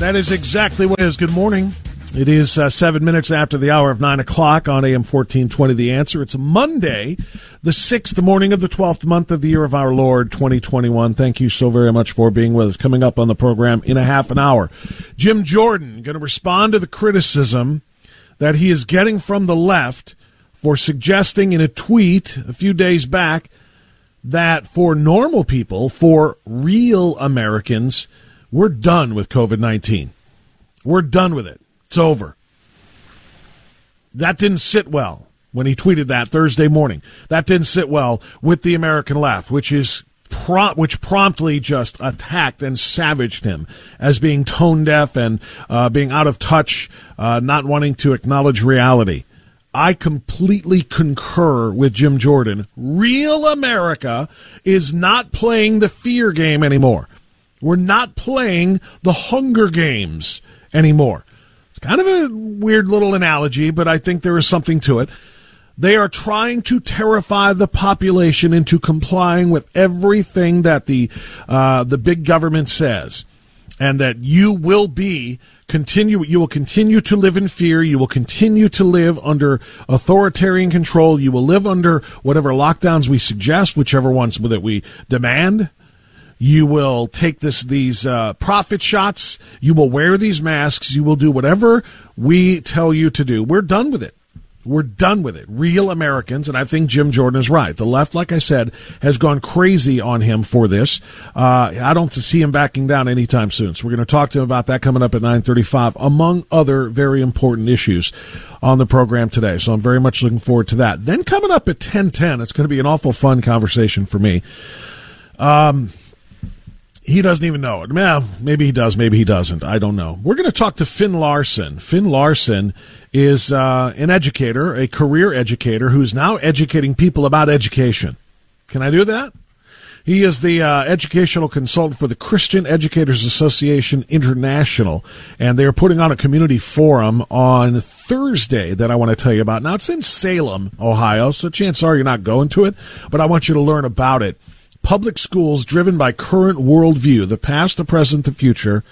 That is exactly what it is. Good morning. It is uh, seven minutes after the hour of nine o'clock on AM 1420. The answer. It's Monday, the sixth morning of the 12th month of the year of our Lord 2021. Thank you so very much for being with us. Coming up on the program in a half an hour, Jim Jordan going to respond to the criticism that he is getting from the left for suggesting in a tweet a few days back that for normal people, for real Americans, we're done with COVID 19. We're done with it. It's over. That didn't sit well when he tweeted that Thursday morning. That didn't sit well with the American left, which is prompt, which promptly just attacked and savaged him as being tone deaf and uh, being out of touch, uh, not wanting to acknowledge reality. I completely concur with Jim Jordan. Real America is not playing the fear game anymore. We're not playing the Hunger Games anymore. It's kind of a weird little analogy, but I think there is something to it. They are trying to terrify the population into complying with everything that the uh, the big government says, and that you will be continue you will continue to live in fear you will continue to live under authoritarian control you will live under whatever lockdowns we suggest whichever ones that we demand you will take this these uh, profit shots you will wear these masks you will do whatever we tell you to do we're done with it we're done with it. Real Americans, and I think Jim Jordan is right. The left, like I said, has gone crazy on him for this. Uh, I don't see him backing down anytime soon. So we're going to talk to him about that coming up at 9:35, among other very important issues on the program today. So I'm very much looking forward to that. Then coming up at 10:10, it's going to be an awful fun conversation for me. Um, he doesn't even know it. Maybe he does, maybe he doesn't. I don't know. We're going to talk to Finn Larson. Finn Larson is uh, an educator, a career educator, who's now educating people about education. Can I do that? He is the uh, educational consultant for the Christian Educators Association International, and they are putting on a community forum on Thursday that I want to tell you about. Now, it's in Salem, Ohio, so chances are you're not going to it, but I want you to learn about it. Public schools driven by current worldview, the past, the present, the future,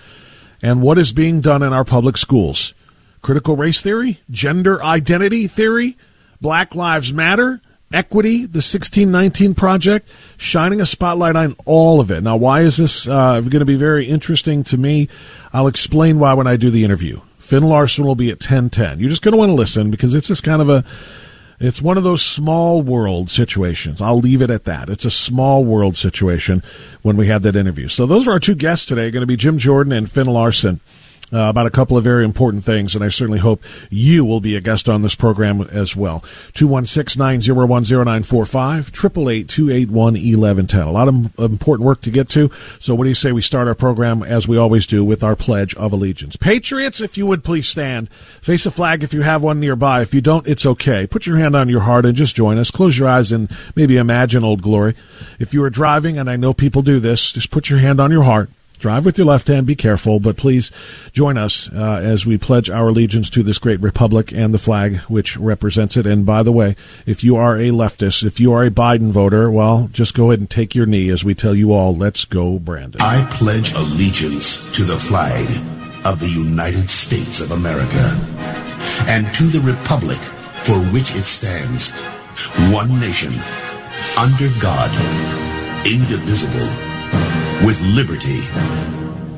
and what is being done in our public schools critical race theory, gender identity theory, Black Lives Matter, equity, the 1619 Project, shining a spotlight on all of it. Now, why is this uh, going to be very interesting to me? I'll explain why when I do the interview. Finn Larson will be at 1010. You're just going to want to listen because it's just kind of a it's one of those small world situations. I'll leave it at that. It's a small world situation when we have that interview. So those are our two guests today, going to be Jim Jordan and Finn Larson. Uh, about a couple of very important things, and I certainly hope you will be a guest on this program as well. 216-901-0945, 888-281-1110. A lot of important work to get to, so what do you say we start our program, as we always do, with our Pledge of Allegiance? Patriots, if you would please stand. Face a flag if you have one nearby. If you don't, it's okay. Put your hand on your heart and just join us. Close your eyes and maybe imagine Old Glory. If you are driving, and I know people do this, just put your hand on your heart Drive with your left hand, be careful, but please join us uh, as we pledge our allegiance to this great republic and the flag which represents it. And by the way, if you are a leftist, if you are a Biden voter, well, just go ahead and take your knee as we tell you all, let's go, Brandon. I pledge allegiance to the flag of the United States of America and to the republic for which it stands, one nation, under God, indivisible with liberty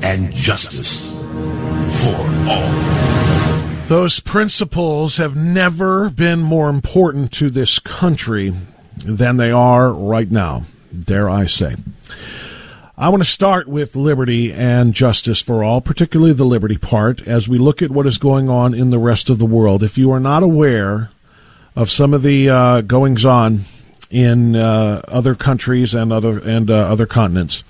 and justice for all. Those principles have never been more important to this country than they are right now, dare I say. I want to start with liberty and justice for all, particularly the liberty part, as we look at what is going on in the rest of the world. If you are not aware of some of the uh, goings on in uh, other countries and other and uh, other continents,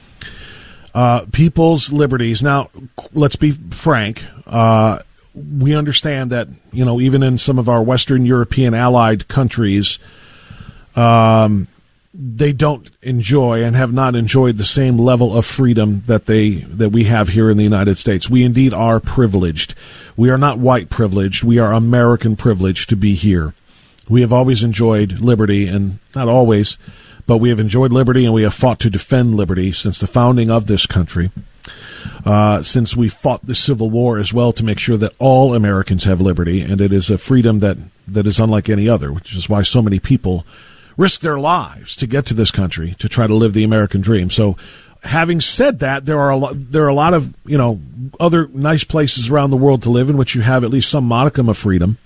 uh, people's liberties. Now, let's be frank. Uh, we understand that you know even in some of our Western European allied countries, um, they don't enjoy and have not enjoyed the same level of freedom that they that we have here in the United States. We indeed are privileged. We are not white privileged. We are American privileged to be here. We have always enjoyed liberty, and not always but we have enjoyed liberty and we have fought to defend liberty since the founding of this country. Uh, since we fought the Civil War as well to make sure that all Americans have liberty, and it is a freedom that, that is unlike any other, which is why so many people risk their lives to get to this country to try to live the American dream. So, having said that, there are a lot, there are a lot of you know other nice places around the world to live in which you have at least some modicum of freedom.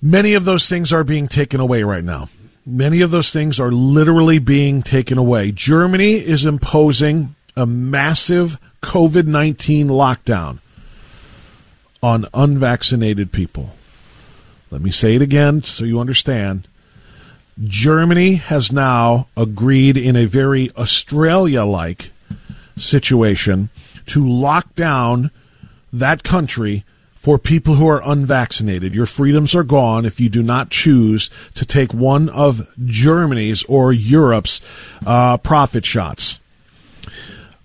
Many of those things are being taken away right now. Many of those things are literally being taken away. Germany is imposing a massive COVID 19 lockdown on unvaccinated people. Let me say it again so you understand. Germany has now agreed in a very Australia like situation to lock down that country for people who are unvaccinated. Your freedoms are gone if you do not choose to take one of Germany's or Europe's uh, profit shots.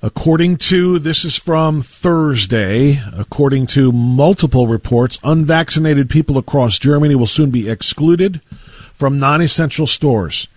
According to this is from Thursday, according to multiple reports, unvaccinated people across Germany will soon be excluded from non essential stores.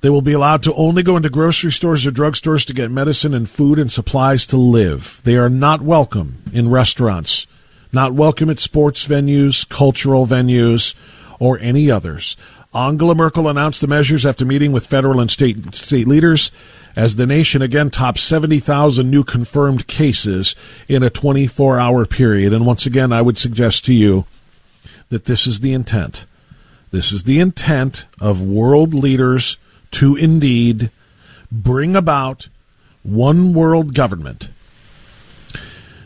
They will be allowed to only go into grocery stores or drugstores to get medicine and food and supplies to live. They are not welcome in restaurants not welcome at sports venues, cultural venues, or any others. Angela Merkel announced the measures after meeting with federal and state state leaders as the nation again tops 70,000 new confirmed cases in a 24-hour period. And once again, I would suggest to you that this is the intent. This is the intent of world leaders to indeed bring about one world government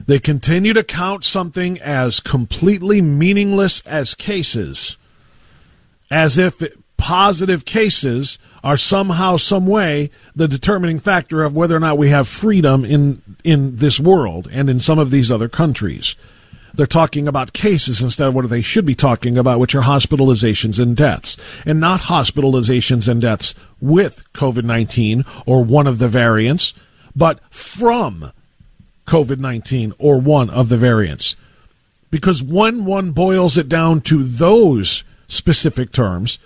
they continue to count something as completely meaningless as cases, as if positive cases are somehow, some way, the determining factor of whether or not we have freedom in in this world and in some of these other countries. They're talking about cases instead of what they should be talking about, which are hospitalizations and deaths, and not hospitalizations and deaths with COVID 19 or one of the variants, but from COVID 19 or one of the variants. Because when one boils it down to those specific terms,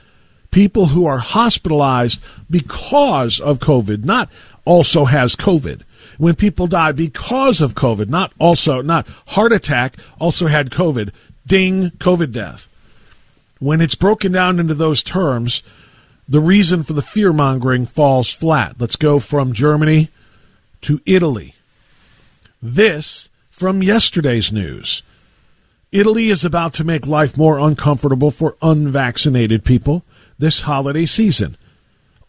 people who are hospitalized because of COVID, not also has COVID. When people die because of COVID, not also, not heart attack, also had COVID, ding, COVID death. When it's broken down into those terms, the reason for the fear mongering falls flat. Let's go from Germany to Italy. This from yesterday's news. Italy is about to make life more uncomfortable for unvaccinated people this holiday season.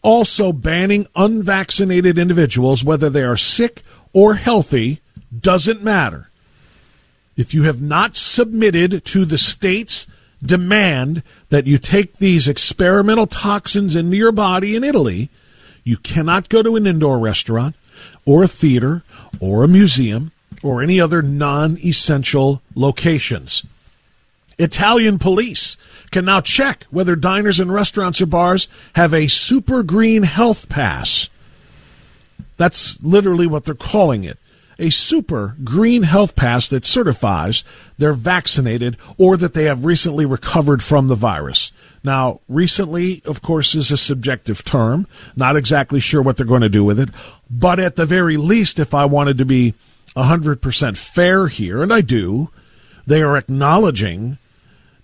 Also banning unvaccinated individuals, whether they are sick or healthy, doesn't matter. if you have not submitted to the state's demand that you take these experimental toxins into your body in Italy, you cannot go to an indoor restaurant or a theater or a museum or any other non essential locations. Italian police can now check whether diners and restaurants or bars have a super green health pass. That's literally what they're calling it. A super green health pass that certifies they're vaccinated or that they have recently recovered from the virus. Now, recently, of course, is a subjective term. Not exactly sure what they're going to do with it. But at the very least, if I wanted to be 100% fair here, and I do, they are acknowledging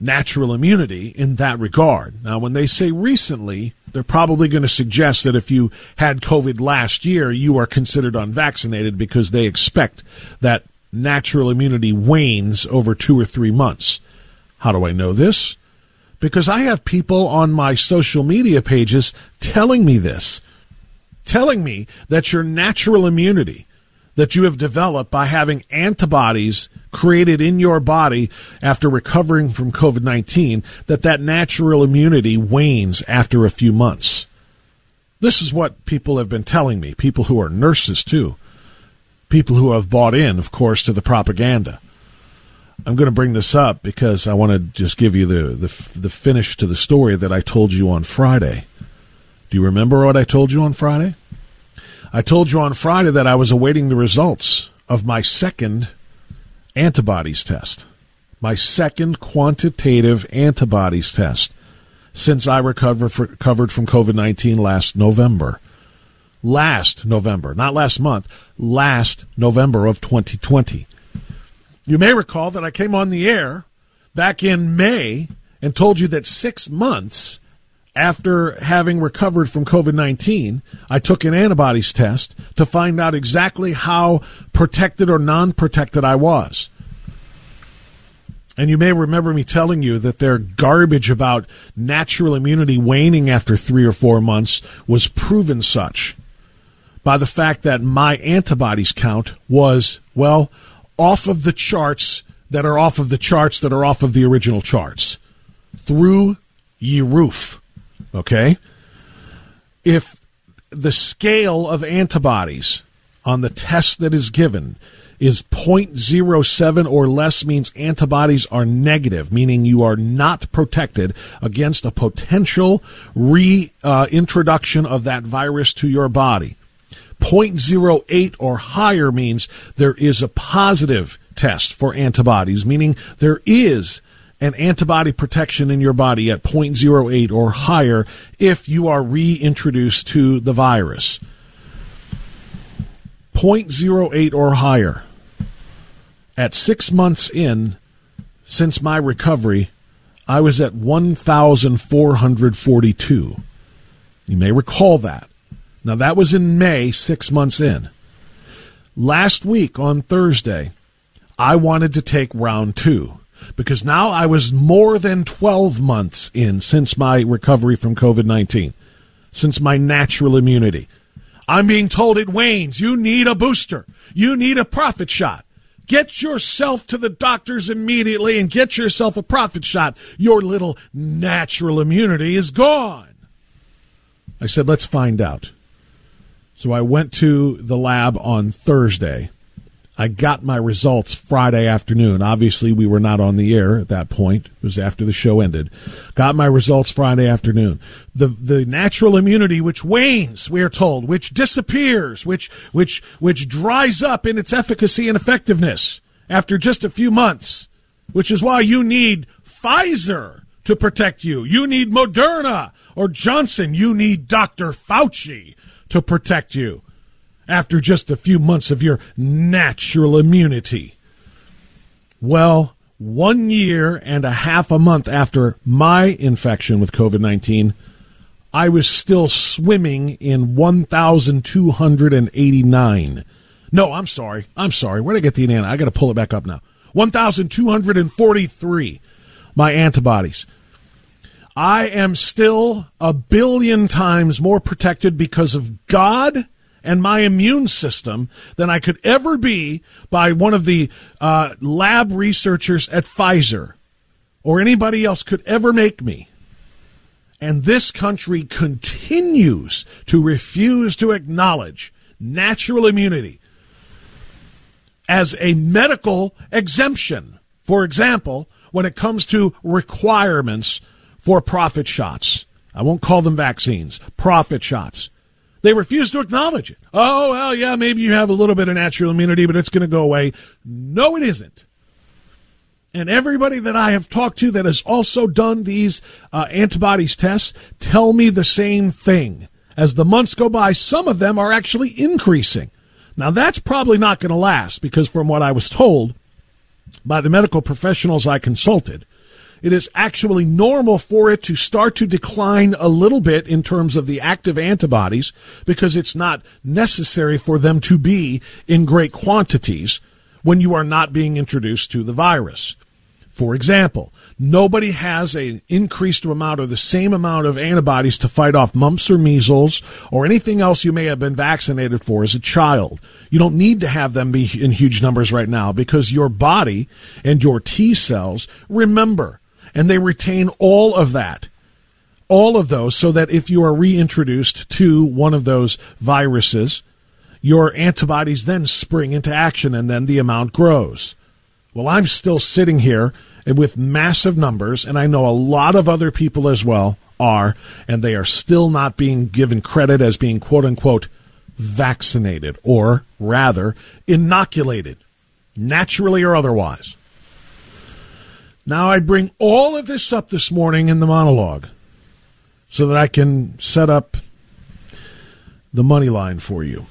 natural immunity in that regard. Now, when they say recently, they're probably going to suggest that if you had COVID last year, you are considered unvaccinated because they expect that natural immunity wanes over two or three months. How do I know this? Because I have people on my social media pages telling me this, telling me that your natural immunity that you have developed by having antibodies created in your body after recovering from COVID-19 that that natural immunity wanes after a few months. This is what people have been telling me, people who are nurses too. People who have bought in, of course, to the propaganda. I'm going to bring this up because I want to just give you the, the the finish to the story that I told you on Friday. Do you remember what I told you on Friday? I told you on Friday that I was awaiting the results of my second antibodies test, my second quantitative antibodies test since I recovered, from COVID 19 last November. Last November, not last month, last November of 2020. You may recall that I came on the air back in May and told you that six months after having recovered from COVID 19, I took an antibodies test to find out exactly how protected or non protected I was. And you may remember me telling you that their garbage about natural immunity waning after three or four months was proven such by the fact that my antibodies count was, well, off of the charts that are off of the charts that are off of the original charts. Through ye roof. Okay? If the scale of antibodies on the test that is given is 0.07 or less means antibodies are negative, meaning you are not protected against a potential reintroduction uh, of that virus to your body. 0.08 or higher means there is a positive test for antibodies, meaning there is an antibody protection in your body at 0.08 or higher if you are reintroduced to the virus. 0.08 or higher. At six months in, since my recovery, I was at 1,442. You may recall that. Now, that was in May, six months in. Last week on Thursday, I wanted to take round two because now I was more than 12 months in since my recovery from COVID 19, since my natural immunity. I'm being told it wanes. You need a booster. You need a profit shot. Get yourself to the doctors immediately and get yourself a profit shot. Your little natural immunity is gone. I said, let's find out. So I went to the lab on Thursday I got my results Friday afternoon. Obviously, we were not on the air at that point. It was after the show ended. Got my results Friday afternoon. The the natural immunity which wanes, we are told, which disappears, which which which dries up in its efficacy and effectiveness after just a few months, which is why you need Pfizer to protect you. You need Moderna or Johnson. You need Dr. Fauci to protect you after just a few months of your natural immunity. Well, one year and a half a month after my infection with COVID 19, I was still swimming in 1,289. No, I'm sorry. I'm sorry. Where'd I get the Indiana? I got to pull it back up now. 1,243. My antibodies. I am still a billion times more protected because of God and my immune system than I could ever be by one of the uh, lab researchers at Pfizer or anybody else could ever make me. And this country continues to refuse to acknowledge natural immunity as a medical exemption. For example, when it comes to requirements for profit shots. I won't call them vaccines, profit shots. They refuse to acknowledge it. Oh, well, yeah, maybe you have a little bit of natural immunity, but it's going to go away. No, it isn't. And everybody that I have talked to that has also done these uh, antibodies tests tell me the same thing. As the months go by, some of them are actually increasing. Now, that's probably not going to last because, from what I was told by the medical professionals I consulted, it is actually normal for it to start to decline a little bit in terms of the active antibodies because it's not necessary for them to be in great quantities when you are not being introduced to the virus. For example, nobody has an increased amount or the same amount of antibodies to fight off mumps or measles or anything else you may have been vaccinated for as a child. You don't need to have them be in huge numbers right now because your body and your T cells remember and they retain all of that. All of those, so that if you are reintroduced to one of those viruses, your antibodies then spring into action and then the amount grows. Well, I'm still sitting here with massive numbers, and I know a lot of other people as well are, and they are still not being given credit as being quote unquote vaccinated, or rather, inoculated, naturally or otherwise. Now, I bring all of this up this morning in the monologue so that I can set up the money line for you.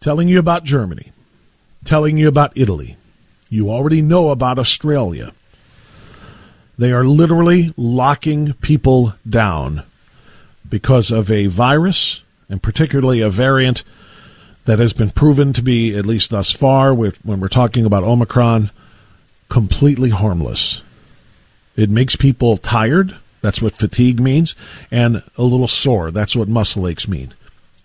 Telling you about Germany, telling you about Italy. You already know about Australia. They are literally locking people down because of a virus, and particularly a variant that has been proven to be, at least thus far, when we're talking about Omicron, completely harmless. It makes people tired. That's what fatigue means. And a little sore. That's what muscle aches mean.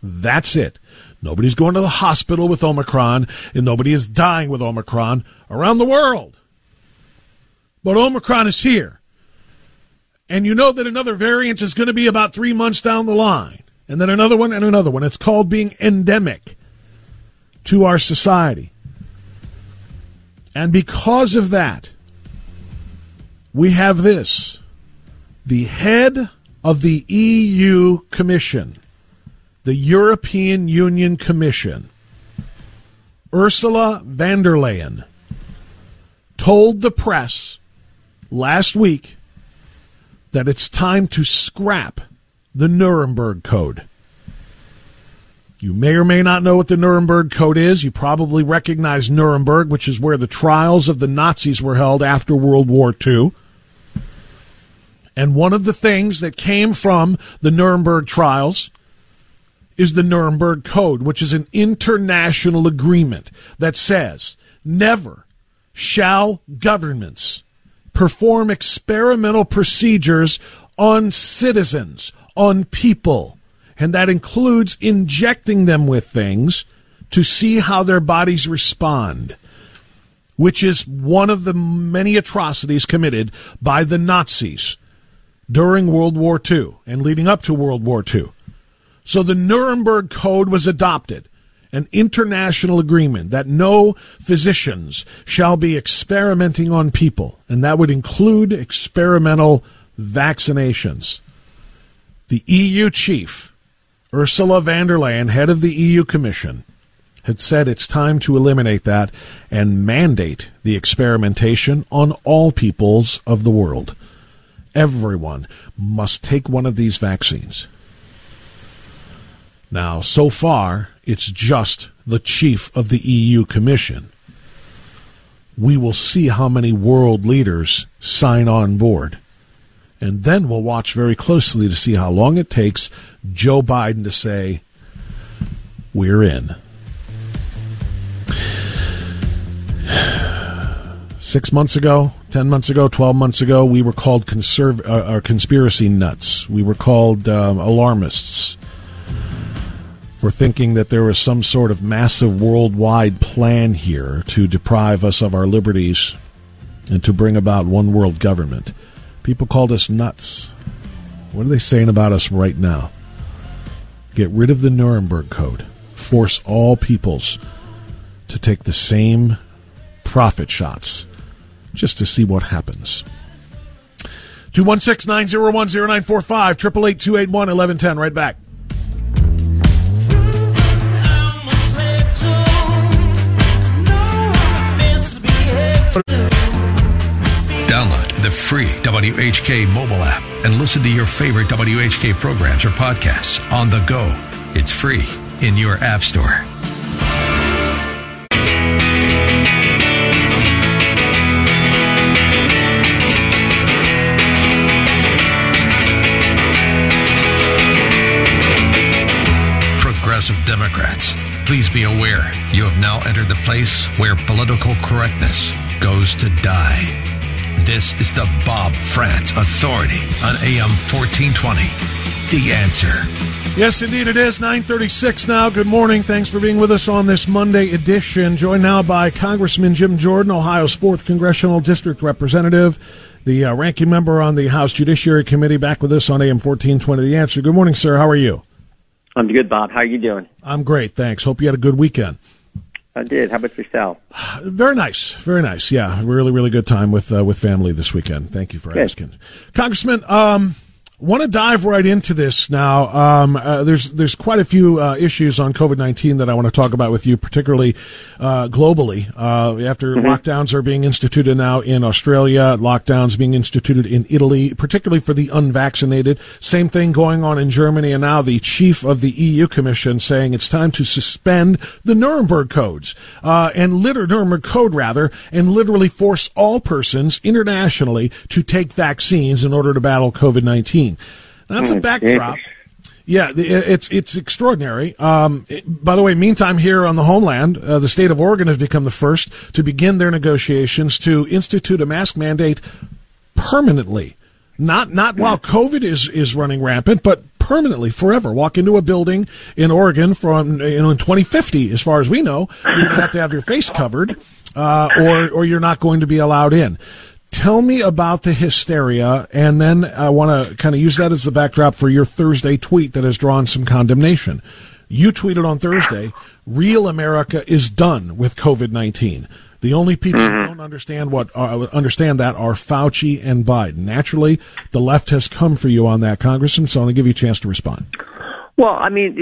That's it. Nobody's going to the hospital with Omicron, and nobody is dying with Omicron around the world. But Omicron is here. And you know that another variant is going to be about three months down the line, and then another one and another one. It's called being endemic to our society. And because of that, we have this the head of the EU Commission, the European Union Commission, Ursula von der Leyen, told the press last week that it's time to scrap the Nuremberg Code. You may or may not know what the Nuremberg Code is. You probably recognize Nuremberg, which is where the trials of the Nazis were held after World War II. And one of the things that came from the Nuremberg trials is the Nuremberg Code, which is an international agreement that says never shall governments perform experimental procedures on citizens, on people and that includes injecting them with things to see how their bodies respond, which is one of the many atrocities committed by the Nazis during World War II and leading up to World War II. So the Nuremberg Code was adopted, an international agreement that no physicians shall be experimenting on people, and that would include experimental vaccinations. The EU chief Ursula von der Leyen, head of the EU Commission, had said it's time to eliminate that and mandate the experimentation on all peoples of the world. Everyone must take one of these vaccines. Now, so far, it's just the chief of the EU Commission. We will see how many world leaders sign on board. And then we'll watch very closely to see how long it takes Joe Biden to say, We're in. Six months ago, 10 months ago, 12 months ago, we were called conserv- uh, uh, conspiracy nuts. We were called um, alarmists. for thinking that there was some sort of massive worldwide plan here to deprive us of our liberties and to bring about one world government. People called us nuts. What are they saying about us right now? Get rid of the Nuremberg Code. Force all peoples to take the same profit shots just to see what happens. 216 901 0945, 888 281 1110. Right back. The free WHK mobile app and listen to your favorite WHK programs or podcasts on the go. It's free in your app store. Progressive Democrats, please be aware you have now entered the place where political correctness goes to die. This is the Bob Frantz Authority on AM 1420. The answer. Yes, indeed it is. 936 now. Good morning. Thanks for being with us on this Monday edition. Joined now by Congressman Jim Jordan, Ohio's 4th Congressional District Representative, the uh, ranking member on the House Judiciary Committee, back with us on AM 1420. The answer. Good morning, sir. How are you? I'm good, Bob. How are you doing? I'm great, thanks. Hope you had a good weekend. I did. How about yourself? Very nice, very nice. Yeah, really, really good time with uh, with family this weekend. Thank you for Good. asking, Congressman. Um, want to dive right into this now. Um, uh, there's there's quite a few uh, issues on COVID nineteen that I want to talk about with you, particularly uh, globally. Uh, after lockdowns are being instituted now in Australia, lockdowns being instituted in Italy, particularly for the unvaccinated. Same thing going on in Germany, and now the chief of the EU Commission saying it's time to suspend the Nuremberg codes uh, and liter Nuremberg code rather, and literally force all persons internationally to take vaccines in order to battle COVID nineteen. That's a Hmm, backdrop. Yeah, it's it's extraordinary. Um, it- by the way, meantime, here on the homeland, uh, the state of Oregon has become the first to begin their negotiations to institute a mask mandate permanently. Not not while COVID is is running rampant, but permanently, forever. Walk into a building in Oregon from you know in 2050, as far as we know, you're going to have to have your face covered, uh, or or you're not going to be allowed in. Tell me about the hysteria, and then I want to kind of use that as the backdrop for your Thursday tweet that has drawn some condemnation. You tweeted on Thursday, "Real America is done with COVID nineteen." The only people who don't understand what uh, understand that are Fauci and Biden. Naturally, the left has come for you on that, Congressman. So I want to give you a chance to respond. Well, I mean,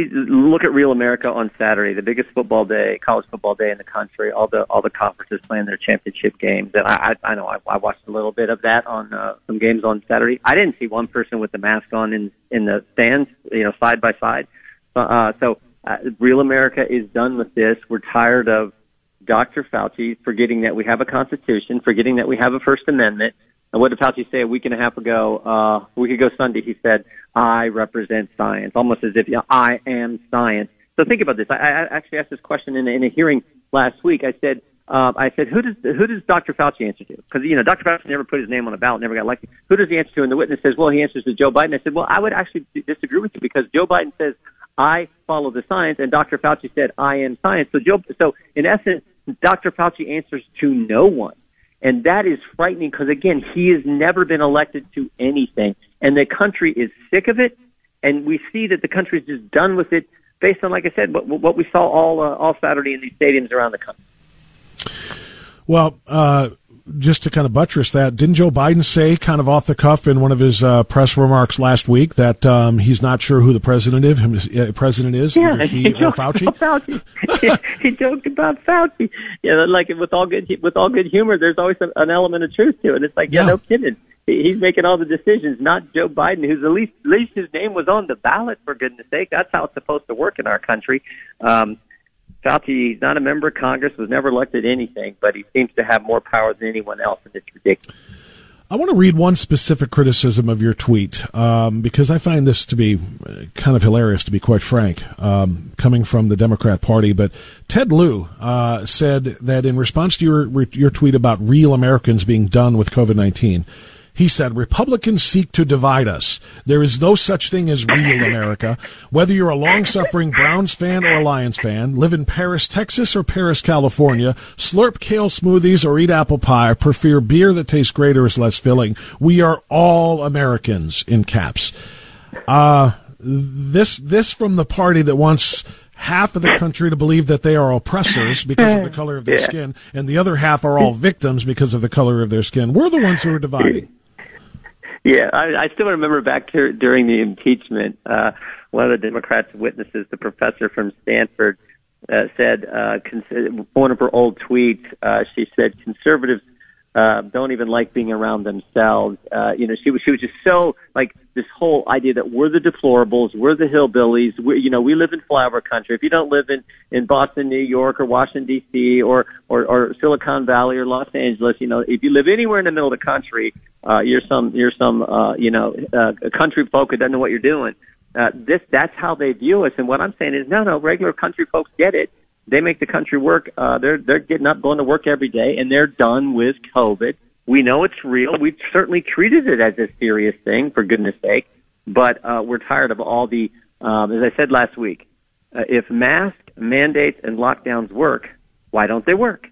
look at Real America on Saturday, the biggest football day, college football day in the country. All the all the conferences playing their championship games, and I I, I know I, I watched a little bit of that on uh, some games on Saturday. I didn't see one person with the mask on in in the stands, you know, side by side. Uh, uh, so uh, Real America is done with this. We're tired of Dr. Fauci forgetting that we have a constitution, forgetting that we have a First Amendment. And what did Fauci say a week and a half ago? Uh, a week ago Sunday, he said, "I represent science," almost as if you know, I am science. So think about this. I, I actually asked this question in a, in a hearing last week. I said, uh, I said, who does who does Dr. Fauci answer to? Because you know, Dr. Fauci never put his name on a ballot, never got elected. Who does he answer to? And the witness says, well, he answers to Joe Biden. I said, well, I would actually disagree with you because Joe Biden says I follow the science, and Dr. Fauci said I am science. So Joe, so in essence, Dr. Fauci answers to no one. And that is frightening because again, he has never been elected to anything. And the country is sick of it. And we see that the country is just done with it based on, like I said, what, what we saw all, uh, all Saturday in these stadiums around the country. Well, uh, just to kind of buttress that, didn't Joe Biden say, kind of off the cuff, in one of his uh, press remarks last week, that um, he's not sure who the president is? Him, uh, president is either he or joked Fauci. about Fauci. he joked about Fauci. Yeah, like with all good with all good humor, there's always an, an element of truth to it. It's like, yeah, Yeah. no kidding. He's making all the decisions, not Joe Biden, who's at least at least his name was on the ballot. For goodness sake, that's how it's supposed to work in our country. Um, Fauci, he's not a member of Congress, was never elected anything, but he seems to have more power than anyone else, and it's ridiculous. I want to read one specific criticism of your tweet um, because I find this to be uh, kind of hilarious, to be quite frank, um, coming from the Democrat Party. But Ted Lieu uh, said that in response to your your tweet about real Americans being done with COVID nineteen, He said, Republicans seek to divide us. There is no such thing as real America. Whether you're a long suffering Browns fan or a Lions fan, live in Paris, Texas or Paris, California, slurp kale smoothies or eat apple pie, prefer beer that tastes great or is less filling, we are all Americans in caps. Uh, this, this from the party that wants half of the country to believe that they are oppressors because of the color of their Yeah. skin, and the other half are all victims because of the color of their skin. We're the ones who are dividing. Yeah, I, I still remember back to, during the impeachment, uh, one of the Democrats' witnesses, the professor from Stanford, uh, said uh, cons- one of her old tweets. Uh, she said conservatives uh, don't even like being around themselves. Uh, you know, she was she was just so like this whole idea that we're the deplorables, we're the hillbillies. We you know we live in flower country. If you don't live in in Boston, New York, or Washington D.C. or or, or Silicon Valley or Los Angeles, you know, if you live anywhere in the middle of the country, uh, you're some you're some uh, you know uh, country folk who doesn't know what you're doing. Uh, this that's how they view us. And what I'm saying is, no, no, regular country folks get it. They make the country work. Uh, they're they're getting up, going to work every day, and they're done with COVID. We know it's real. We've certainly treated it as a serious thing, for goodness sake. But uh, we're tired of all the, um, as I said last week, uh, if mask mandates and lockdowns work, why don't they work?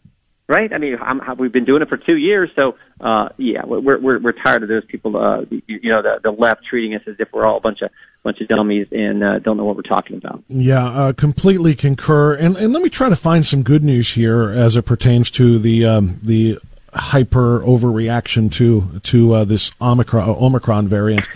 Right? I mean, I'm, we've been doing it for two years, so uh, yeah, we're we're we're tired of those people. Uh, you, you know, the the left treating us as if we're all a bunch of bunch of dummies and uh, don't know what we're talking about. Yeah, uh, completely concur. And and let me try to find some good news here as it pertains to the um, the hyper overreaction to to uh, this Omicron Omicron variant.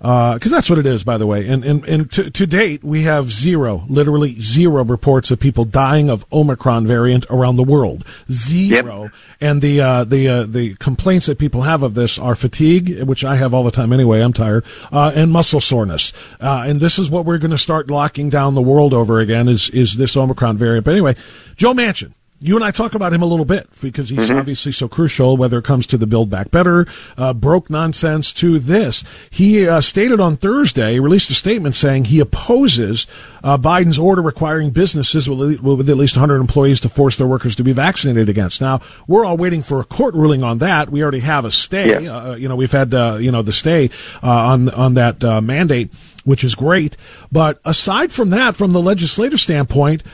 Because that's what it is, by the way. And and, and to, to date, we have zero, literally zero reports of people dying of Omicron variant around the world. Zero. And the uh, the uh, the complaints that people have of this are fatigue, which I have all the time anyway. I'm tired, uh, and muscle soreness. Uh, and this is what we're going to start locking down the world over again. Is is this Omicron variant? But anyway, Joe Manchin. You and I talk about him a little bit because he's obviously so crucial, whether it comes to the Build Back Better, uh, broke nonsense to this. He uh, stated on Thursday, released a statement saying he opposes uh, Biden's order requiring businesses with, with at least 100 employees to force their workers to be vaccinated against. Now, we're all waiting for a court ruling on that. We already have a stay. Yeah. Uh, you know, we've had, uh, you know, the stay uh, on, on that uh, mandate, which is great. But aside from that, from the legislative standpoint,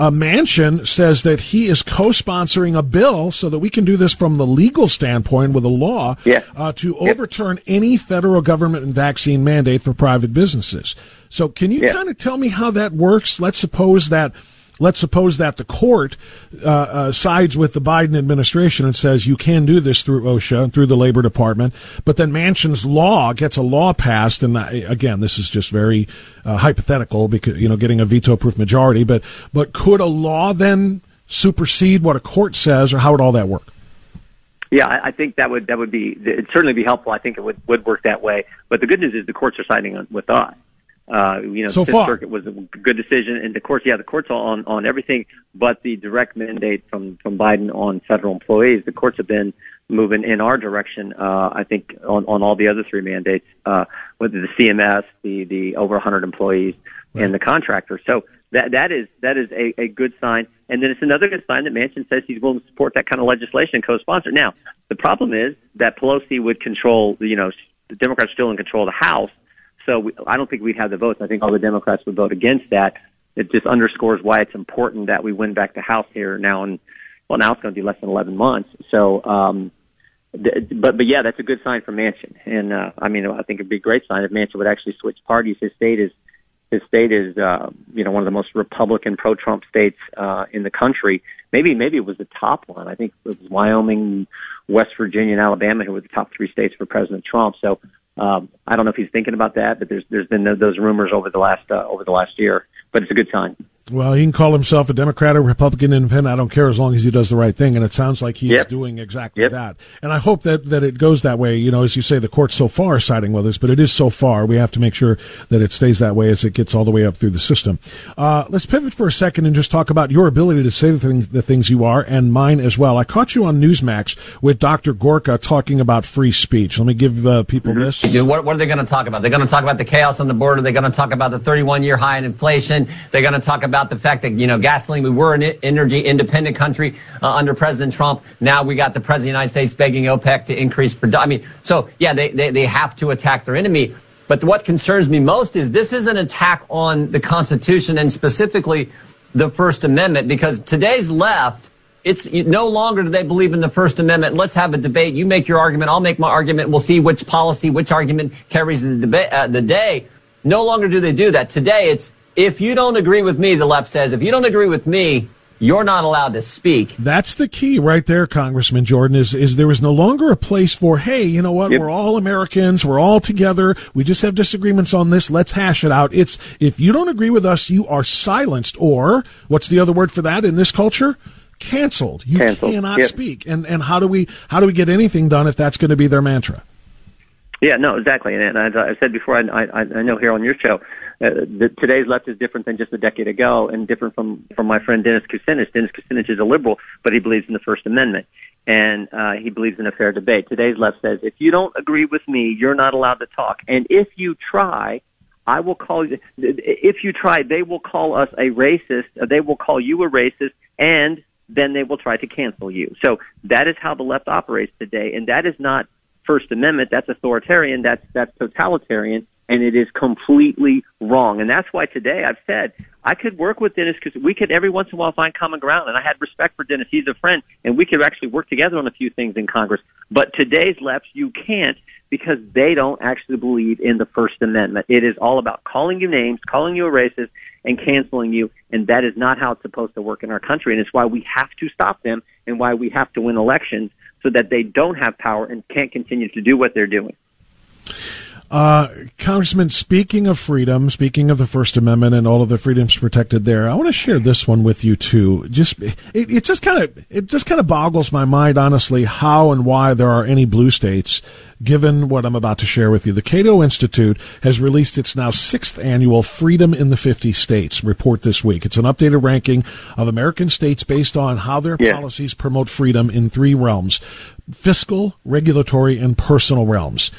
uh, a Manchin says that he is co-sponsoring a bill so that we can do this from the legal standpoint with a law Yeah. uh, to overturn any federal government vaccine mandate for private businesses. So, can you Yeah. kind of tell me how that works? Let's suppose that. Let's suppose that the court uh, uh, sides with the Biden administration and says you can do this through OSHA, and through the Labor Department, but then Manchin's law gets a law passed, and I, again, this is just very uh, hypothetical because you know getting a veto-proof majority. But but could a law then supersede what a court says, or how would all that work? Yeah, I, think that would that would be it'd certainly be helpful. I think it would would work that way. But the good news is the courts are siding with us. Uh, you know, So the Fifth far. Circuit was a good decision, and the courts, yeah, the courts are on on everything, but the direct mandate from from Biden on federal employees. The courts have been moving in our direction. Uh, I think on on all the other three mandates, uh, whether the CMS, the the over 100 employees, and the contractors. So that that is that is a, a good sign. And then it's another good sign that Manchin says he's willing to support that kind of legislation and co-sponsor. Now, the problem is that Pelosi would control, you know, the Democrats still in control of the House. So we, I don't think we'd have the votes. I think all the Democrats would vote against that. It just underscores why it's important that we win back the House here now. And well, now it's going to be less than 11 months. So, um, th- but but yeah, that's a good sign for Manchin. And uh, I mean, I think it'd be a great sign if Manchin would actually switch parties. His state is his state is uh, you know one of the most Republican pro-Trump states uh, in the country. Maybe maybe it was the top one. I think it was Wyoming, West Virginia, and Alabama who were the top three states for President Trump. So um, I don't know if he's thinking about that, but there's there's been those rumors over the last uh, over the last year. But it's a good sign. Well, he can call himself a Democrat or Republican independent. I don't care as long as he does the right thing. And it sounds like he is Yep. doing exactly Yep. that. And I hope that, that it goes that way. You know, as you say, the court's so far siding with us, but it is so far. We have to make sure that it stays that way as it gets all the way up through the system. Uh, let's pivot for a second and just talk about your ability to say the things, the things you are and mine as well. I caught you on Newsmax with Dr. Gorka talking about free speech. Let me give uh, people this. Dude, what, what are they going to talk about? They're going to talk about the chaos on the border. They're going to talk about the 31 year high in inflation. They're going to talk about about the fact that, you know, gasoline, we were an energy independent country uh, under President Trump. Now we got the President of the United States begging OPEC to increase production. I mean, so yeah, they, they, they have to attack their enemy. But what concerns me most is this is an attack on the Constitution and specifically the First Amendment because today's left, it's no longer do they believe in the First Amendment. Let's have a debate. You make your argument. I'll make my argument. We'll see which policy, which argument carries the debate, uh, the day. No longer do they do that. Today, it's if you don't agree with me, the left says, if you don't agree with me, you're not allowed to speak. That's the key right there, Congressman Jordan, is, is there is no longer a place for, hey, you know what, yep. we're all Americans, we're all together, we just have disagreements on this, let's hash it out. It's, if you don't agree with us, you are silenced, or, what's the other word for that in this culture? Canceled. You Canceled. cannot yep. speak. And, and how do we, how do we get anything done if that's going to be their mantra? Yeah, no, exactly. And, as I said before, I, I, I know here on your show, uh, the, today's left is different than just a decade ago, and different from from my friend Dennis Kucinich. Dennis Kucinich is a liberal, but he believes in the First Amendment, and uh, he believes in a fair debate. Today's left says, if you don't agree with me, you're not allowed to talk, and if you try, I will call you. If you try, they will call us a racist. They will call you a racist, and then they will try to cancel you. So that is how the left operates today, and that is not First Amendment. That's authoritarian. That's that's totalitarian and it is completely wrong. And that's why today I've said I could work with Dennis because we could every once in a while find common ground. And I had respect for Dennis. He's a friend and we could actually work together on a few things in Congress. But today's left, you can't because they don't actually believe in the First Amendment. It is all about calling you names, calling you a racist, and canceling you. And that is not how it's supposed to work in our country. And it's why we have to stop them and why we have to win elections so that they don't have power and can't continue to do what they're doing. Uh, Congressman, speaking of freedom, speaking of the First Amendment and all of the freedoms protected there, I want to share this one with you too. Just it, it just kind of it just kind of boggles my mind, honestly, how and why there are any blue states. Given what I'm about to share with you, the Cato Institute has released its now sixth annual Freedom in the 50 States report this week. It's an updated ranking of American states based on how their yeah. policies promote freedom in three realms fiscal, regulatory, and personal realms.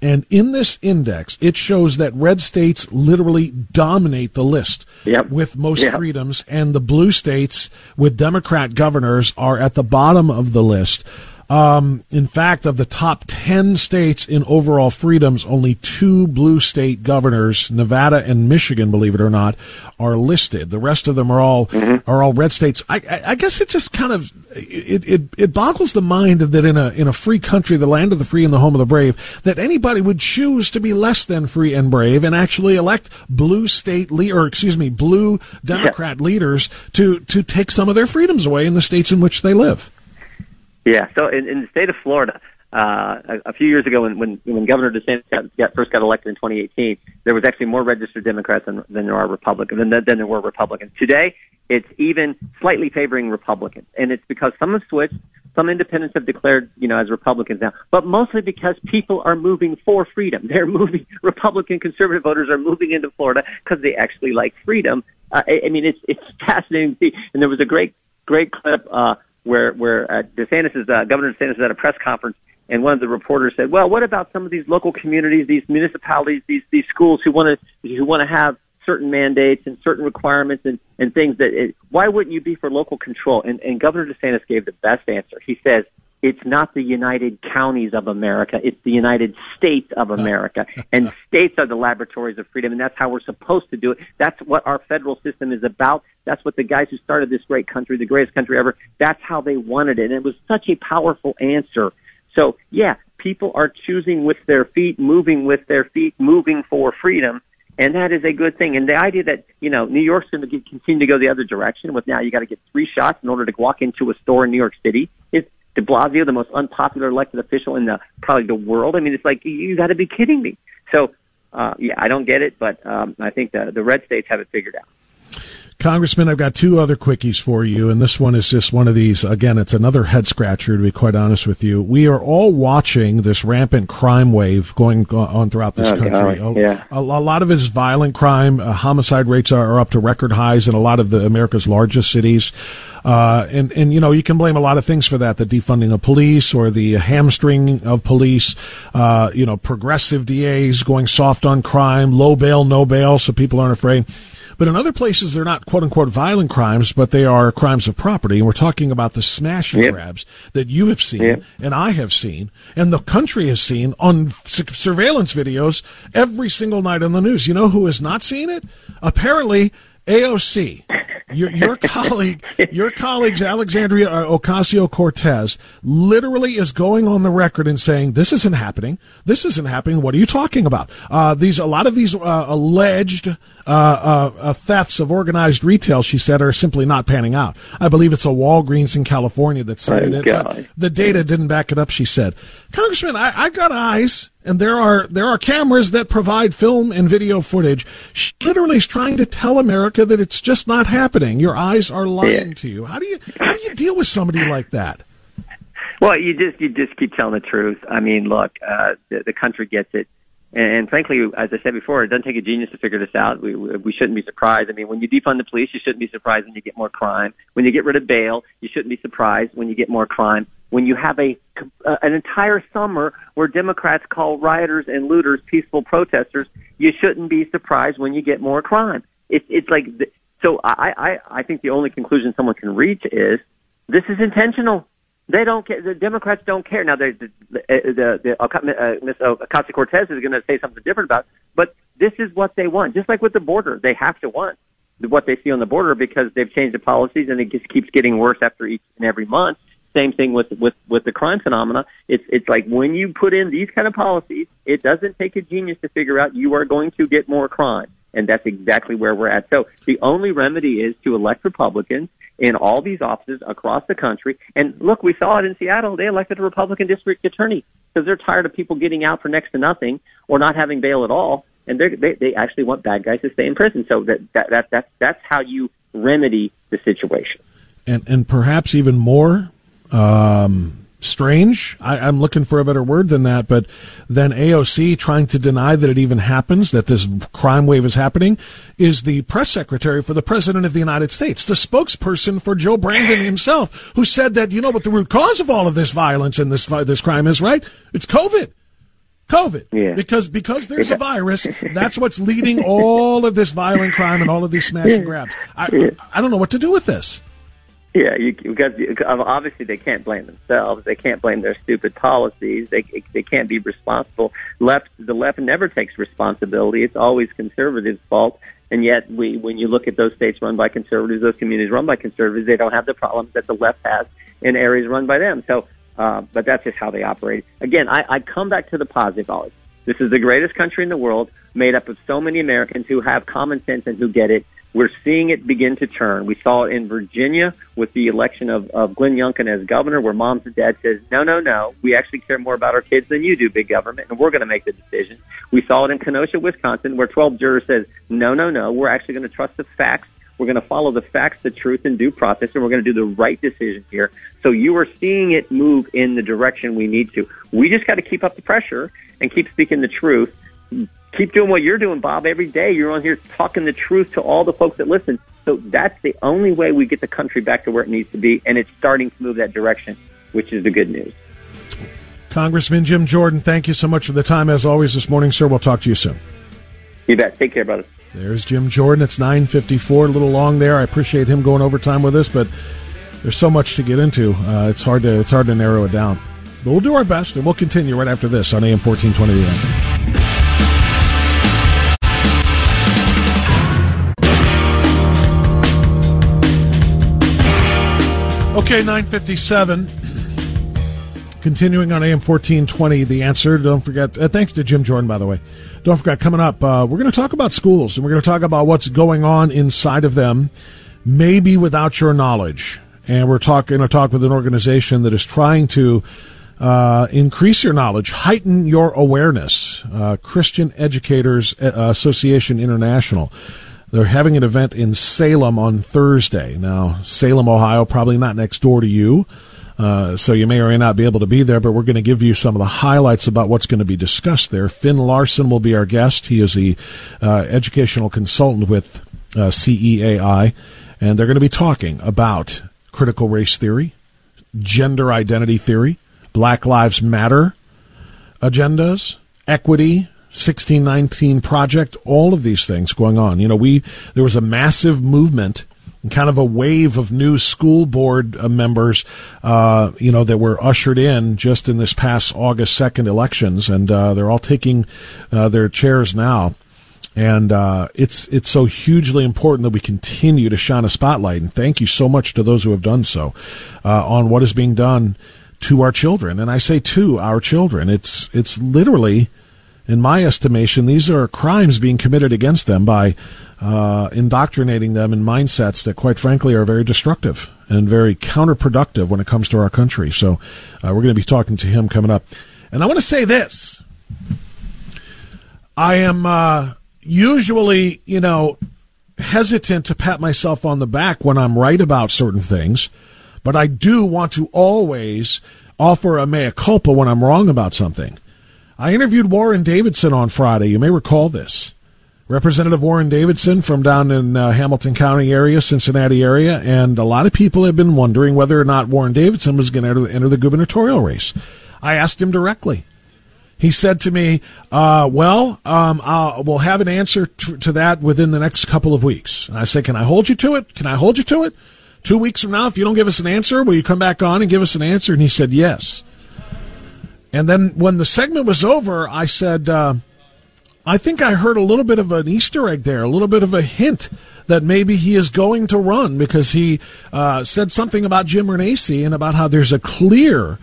And in this index, it shows that red states literally dominate the list yep. with most yep. freedoms, and the blue states with Democrat governors are at the bottom of the list. Um, in fact, of the top 10 states in overall freedoms, only two blue state governors, Nevada and Michigan, believe it or not, are listed. The rest of them are all, mm-hmm. are all red states. I, I, I, guess it just kind of, it, it, it boggles the mind that in a, in a free country, the land of the free and the home of the brave, that anybody would choose to be less than free and brave and actually elect blue state, le- or excuse me, blue Democrat yeah. leaders to, to take some of their freedoms away in the states in which they live. Yeah. So in, in the state of Florida, uh, a, a few years ago, when when, when Governor DeSantis got, got, first got elected in 2018, there was actually more registered Democrats than, than there are Republicans than, than there were Republicans. Today, it's even slightly favoring Republicans, and it's because some have switched. Some independents have declared, you know, as Republicans now, but mostly because people are moving for freedom. They're moving. Republican conservative voters are moving into Florida because they actually like freedom. Uh, I, I mean, it's it's fascinating to see. And there was a great great clip. Uh, where where uh, DeSantis is uh, Governor DeSantis is at a press conference, and one of the reporters said, "Well, what about some of these local communities, these municipalities, these these schools who want to who want to have certain mandates and certain requirements and and things that it, why wouldn't you be for local control?" And and Governor DeSantis gave the best answer. He says, it's not the United Counties of America. It's the United States of America. and states are the laboratories of freedom, and that's how we're supposed to do it. That's what our federal system is about. That's what the guys who started this great country, the greatest country ever, that's how they wanted it. And it was such a powerful answer. So, yeah, people are choosing with their feet, moving with their feet, moving for freedom. And that is a good thing. And the idea that, you know, New York's going to continue to go the other direction with now you got to get three shots in order to walk into a store in New York City is de Blasio, the most unpopular elected official in the probably the world. I mean, it's like you got to be kidding me. So, uh, yeah, I don't get it, but um, I think the the red states have it figured out. Congressman, I've got two other quickies for you, and this one is just one of these. Again, it's another head scratcher, to be quite honest with you. We are all watching this rampant crime wave going on throughout this oh, country. A, yeah. a, a, lot of it is violent crime. Uh, homicide rates are, are, up to record highs in a lot of the America's largest cities. Uh, and, and, you know, you can blame a lot of things for that, the defunding of police or the hamstring of police, uh, you know, progressive DAs going soft on crime, low bail, no bail, so people aren't afraid. But in other places, they're not quote unquote violent crimes, but they are crimes of property. And we're talking about the smash and Yep. grabs that you have seen Yep. and I have seen and the country has seen on su- surveillance videos every single night on the news. You know who has not seen it? Apparently, AOC. Your, your colleague, your colleagues, Alexandria Ocasio Cortez, literally is going on the record and saying, "This isn't happening. This isn't happening. What are you talking about?" Uh, these, a lot of these uh, alleged uh, uh, uh, thefts of organized retail, she said, are simply not panning out. I believe it's a Walgreens in California that cited Oh, it. but the data didn't back it up. She said, "Congressman, I, I got eyes." And there are there are cameras that provide film and video footage. She literally is trying to tell America that it's just not happening. Your eyes are lying Yeah. to you. How do you how do you deal with somebody like that? Well, you just you just keep telling the truth. I mean, look, uh, the, the country gets it, and, and frankly, as I said before, it doesn't take a genius to figure this out. We we shouldn't be surprised. I mean, when you defund the police, you shouldn't be surprised when you get more crime. When you get rid of bail, you shouldn't be surprised when you get more crime. When you have a uh, an entire summer where Democrats call rioters and looters peaceful protesters, you shouldn't be surprised when you get more crime. It's it's like th- so. I I I think the only conclusion someone can reach is this is intentional. They don't care. The Democrats don't care. Now, the the the, the uh, Miss Ocasio Cortez is going to say something different about, but this is what they want. Just like with the border, they have to want what they see on the border because they've changed the policies and it just keeps getting worse after each and every month. Same thing with with with the crime phenomena. It's it's like when you put in these kind of policies, it doesn't take a genius to figure out you are going to get more crime, and that's exactly where we're at. So the only remedy is to elect Republicans in all these offices across the country. And look, we saw it in Seattle. They elected a Republican district attorney because they're tired of people getting out for next to nothing or not having bail at all. And they they actually want bad guys to stay in prison. So that that that that's that's how you remedy the situation. And and perhaps even more um, strange. I, I'm looking for a better word than that, but then AOC trying to deny that it even happens, that this crime wave is happening, is the press secretary for the president of the United States, the spokesperson for Joe Brandon himself, who said that you know what the root cause of all of this violence and this this crime is, right? It's COVID. COVID. Yeah. Because because there's a virus, that's what's leading all of this violent crime and all of these smash and grabs. I I don't know what to do with this. Yeah, you, because obviously they can't blame themselves. They can't blame their stupid policies. They they can't be responsible. Left the left never takes responsibility. It's always conservatives' fault. And yet, we when you look at those states run by conservatives, those communities run by conservatives, they don't have the problems that the left has in areas run by them. So, uh, but that's just how they operate. Again, I, I come back to the positive always. This is the greatest country in the world, made up of so many Americans who have common sense and who get it. We're seeing it begin to turn. We saw it in Virginia with the election of, of Glenn Youngkin as governor, where moms and dads says, no, no, no, we actually care more about our kids than you do, big government, and we're going to make the decision. We saw it in Kenosha, Wisconsin, where 12 jurors says, no, no, no, we're actually going to trust the facts. We're going to follow the facts, the truth, and due process, and we're going to do the right decision here. So you are seeing it move in the direction we need to. We just got to keep up the pressure and keep speaking the truth keep doing what you're doing, Bob. Every day you're on here talking the truth to all the folks that listen. So that's the only way we get the country back to where it needs to be, and it's starting to move that direction, which is the good news. Congressman Jim Jordan, thank you so much for the time as always this morning, sir. We'll talk to you soon. You bet. Take care, brother. There's Jim Jordan. It's 9:54, a little long there. I appreciate him going overtime with us, but there's so much to get into. Uh, it's hard to it's hard to narrow it down. But we'll do our best, and we'll continue right after this on AM 1420 The Answer. Okay, 957. Continuing on AM 1420, The Answer. Don't forget, uh, thanks to Jim Jordan, by the way. Don't forget, coming up, uh, we're going to talk about schools and we're going to talk about what's going on inside of them, maybe without your knowledge. And we're talking to talk with an organization that is trying to uh, increase your knowledge, heighten your awareness. Uh, Christian Educators uh, Association International. They're having an event in Salem on Thursday. Now, Salem, Ohio, probably not next door to you. Uh, so you may or may not be able to be there, but we're going to give you some of the highlights about what's going to be discussed there. Finn Laursen will be our guest. He is the uh, educational consultant with uh, CEAI, and they're going to be talking about critical race theory, gender identity theory, Black Lives Matter agendas, equity, 1619 project, all of these things going on. You know, we there was a massive movement kind of a wave of new school board uh, members, uh, you know, that were ushered in just in this past August 2nd elections, and uh, they're all taking uh, their chairs now. And uh, it's it's so hugely important that we continue to shine a spotlight. And thank you so much to those who have done so on what is being done to our children. And I say to our children, it's it's literally, in my estimation, these are crimes being committed against them by uh, indoctrinating them in mindsets that, quite frankly, are very destructive and very counterproductive when it comes to our country. So uh, we're going to be talking to him coming up. And I want to say this. I am uh, usually, you know, hesitant to pat myself on the back when I'm right about certain things, but I do want to always offer a mea culpa when I'm wrong about something. I interviewed Warren Davidson on Friday. You may recall this. Representative Warren Davidson from down in uh, Hamilton County area, Cincinnati area, and a lot of people have been wondering whether or not Warren Davidson was going to enter, the gubernatorial race. I asked him directly. He said to me, uh, "Well, um, we'll have an answer to, to that within the next couple of weeks." And I said, "Can I hold you to it? Can I hold you to it? Two weeks from now, if you don't give us an answer, will you come back on and give us an answer?" And he said, "Yes." And then when the segment was over, I said, uh, "I think I heard a little bit of an Easter egg there, a little bit of a hint." That maybe he is going to run because he uh, said something about Jim Renacci and about how there's a clear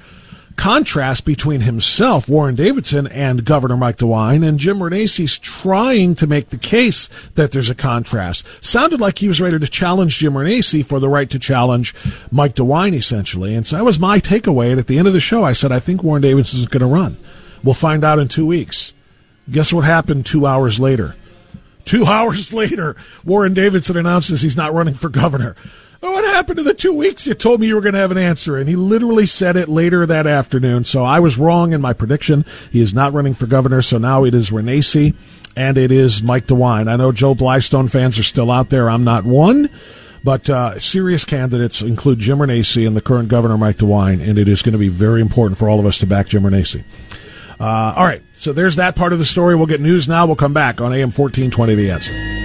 contrast between himself, Warren Davidson, and Governor Mike DeWine, and Jim Renacci's trying to make the case that there's a contrast. Sounded like he was ready to challenge Jim Renacci for the right to challenge Mike DeWine, essentially. And so that was my takeaway. And at the end of the show, I said, I think Warren Davidson is going to run. We'll find out in two weeks. Guess what happened two hours later? Two hours later, Warren Davidson announces he's not running for governor. What happened to the two weeks you told me you were going to have an answer? And he literally said it later that afternoon. So I was wrong in my prediction. He is not running for governor. So now it is Renacci and it is Mike DeWine. I know Joe Blystone fans are still out there. I'm not one. But uh, serious candidates include Jim Renacci and the current governor, Mike DeWine, and it is going to be very important for all of us to back Jim Renacci. Uh, all right, so there's that part of the story. We'll get news now. We'll come back on AM 1420 The Answer.